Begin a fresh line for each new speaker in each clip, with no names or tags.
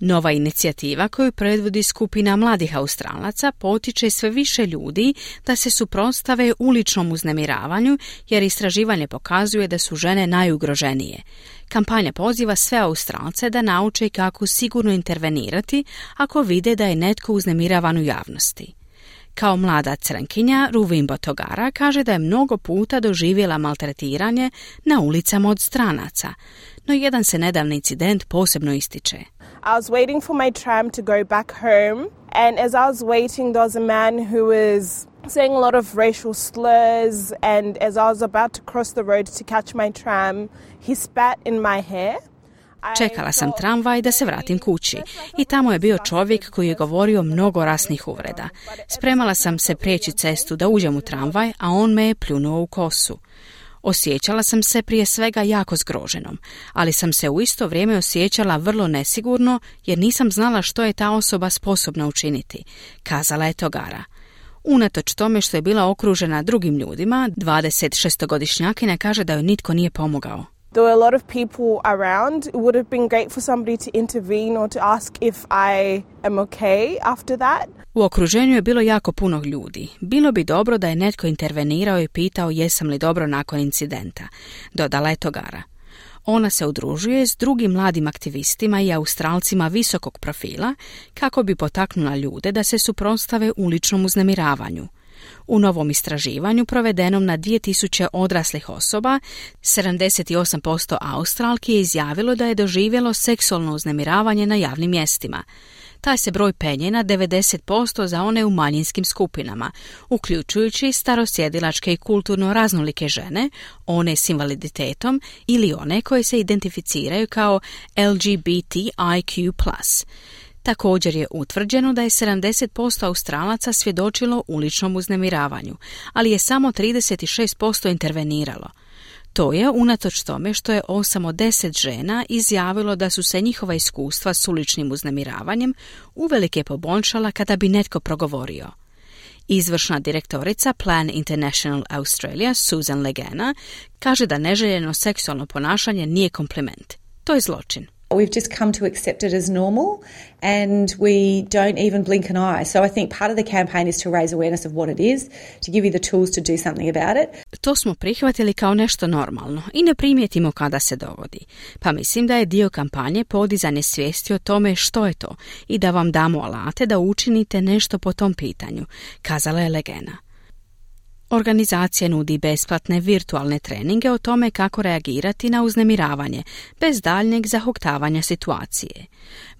Nova inicijativa koju predvodi skupina mladih Australaca potiče sve više ljudi da se suprotstave uličnom uznemiravanju jer istraživanje pokazuje da su žene najugroženije. Kampanja poziva sve Australce da nauče kako sigurno intervenirati ako vide da je netko uznemiravan u javnosti. Kao mlada crnkinja, Ruvin Botogara kaže da je mnogo puta doživjela maltretiranje na ulicama od stranaca, no jedan se nedavni incident posebno ističe.
I was waiting for my tram to go back home, and as I was waiting, there was a man who was saying a lot of racial slurs. And as I was about to cross the road to catch my tram, he spat in my hair.
Čekala sam tramvaj da se vratim kući i tamo je bio čovjek koji je govorio mnogo rasnih uvreda. Spremala sam se prijeći cestu da uđem u tramvaj, a on me je pljunuo u kosu. Osjećala sam se prije svega jako zgroženom, ali sam se u isto vrijeme osjećala vrlo nesigurno jer nisam znala što je ta osoba sposobna učiniti, kazala je Togara. Unatoč tome što je bila okružena drugim ljudima, 26-godišnjakinja kaže da joj nitko nije pomogao.
There were a lot of people around. It would have been great for somebody to intervene or to ask if I am okay after that.
U okruženju je bilo jako puno ljudi. Bilo bi dobro da je netko intervenirao i pitao jesam li dobro nakon incidenta, dodala je Togara. Ona se udružuje s drugim mladim aktivistima i australcima visokog profila kako bi potaknula ljude da se suprotstave uličnom uznemiravanju. U novom istraživanju provedenom na 2000 odraslih osoba, 78% Australki je izjavilo da je doživjelo seksualno uznemiravanje na javnim mjestima. Taj se broj penje na 90% za one u manjinskim skupinama, uključujući starosjedilačke i kulturno raznolike žene, one s invaliditetom ili one koje se identificiraju kao LGBTIQ+. Također je utvrđeno da je 70% Australaca svjedočilo uličnom uznemiravanju, ali je samo 36% interveniralo. To je unatoč tome što je 8 od 10 žena izjavilo da su se njihova iskustva s uličnim uznemiravanjem uvelike poboljšala kada bi netko progovorio. Izvršna direktorica Plan International Australia Susan Legena kaže da neželjeno seksualno ponašanje nije kompliment. To je zločin.
We've just come to accept it as normal and we don't even blink an eye. So I think part of the campaign is to raise awareness of what it is, to give you the tools to do something about it.
To smo prihvatili kao nešto normalno i ne primijetimo kada se dogodi. Pa mislim da je dio kampanje podizanje svijesti o tome što je to i da vam damo alate da učinite nešto po tom pitanju, kazala je Legena. Organizacija nudi besplatne virtualne treninge o tome kako reagirati na uznemiravanje, bez daljnjeg zahuktavanja situacije.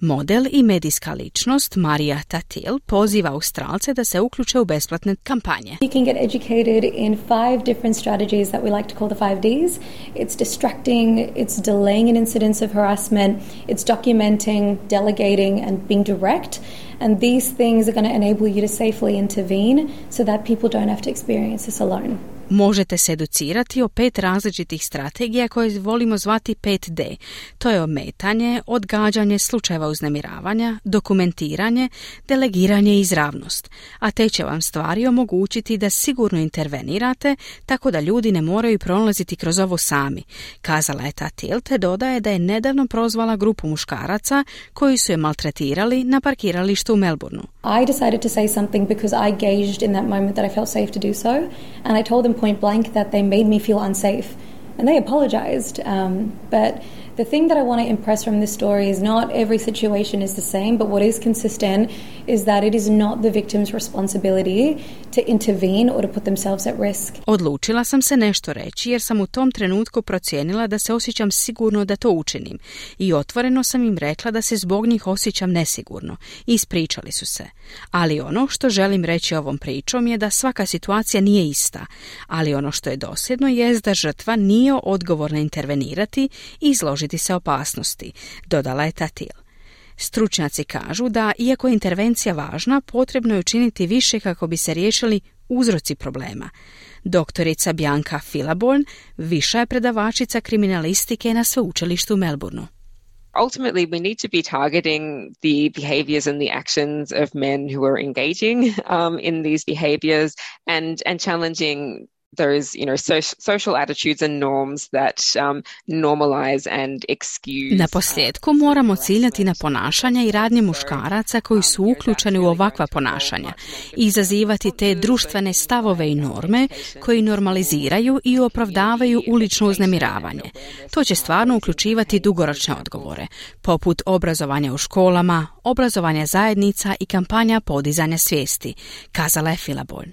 Model i medijska ličnost Marija Tatil poziva Australce da se uključe u besplatne kampanje.
You can get educated in five different strategies that we like to call the five Ds. It's distracting, it's delaying an incidence of harassment, it's documenting, delegating and being direct. And these things are going to enable you to safely intervene so that people don't have to experience this alone.
Možete se educirati o pet različitih strategija koje volimo zvati 5D. To je ometanje, odgađanje slučajeva uznemiravanja, dokumentiranje, delegiranje i izravnost. A te će vam stvari omogućiti da sigurno intervenirate tako da ljudi ne moraju prolaziti kroz ovo sami. Kazala je ta te dodaje da je nedavno prozvala grupu muškaraca koji su je maltretirali na parkiralištu u Melbourneu.
I decided to say something because I gauged in that moment that I felt safe to do so and I told them point blank that they made me feel unsafe. And they apologized. Um, but the thing that I want to impress from this story is not every situation is the same, but what is consistent is that it is not the victim's responsibility to intervene or to put themselves at risk.
Odlučila sam se nešto reći jer sam u tom trenutku procijenila da se osjećam sigurno da to učinim i otvoreno sam im rekla da se zbog njih osjećam nesigurno i ispričali su se. Ali ono što želim reći ovom pričom je da svaka situacija nije ista, ali ono što je dosljedno je da žrtva nije odgovorna intervenirati i izložiti se opasnosti, dodala je Tatil. Stručnjaci kažu da, iako je intervencija važna, potrebno je učiniti više kako bi se riješili uzroci problema. Doktorica Bianca Filaborn, viša je predavačica kriminalistike na sveučilištu u Melbourneu.
ultimately we need to be targeting the behaviors and the actions of men who are engaging um, in these behaviors and and challenging those you know so, social attitudes and norms that um, normalize and excuse.
Na posljedku moramo ciljati na ponašanja i radnje muškaraca koji su uključeni u ovakva ponašanja i izazivati te društvene stavove i norme koji normaliziraju i opravdavaju ulično uznemiravanje. To će stvarno uključivati dugoročne odgovore, poput obrazovanja u školama, obrazovanja zajednica i kampanja podizanja svijesti, kazala je Filabon.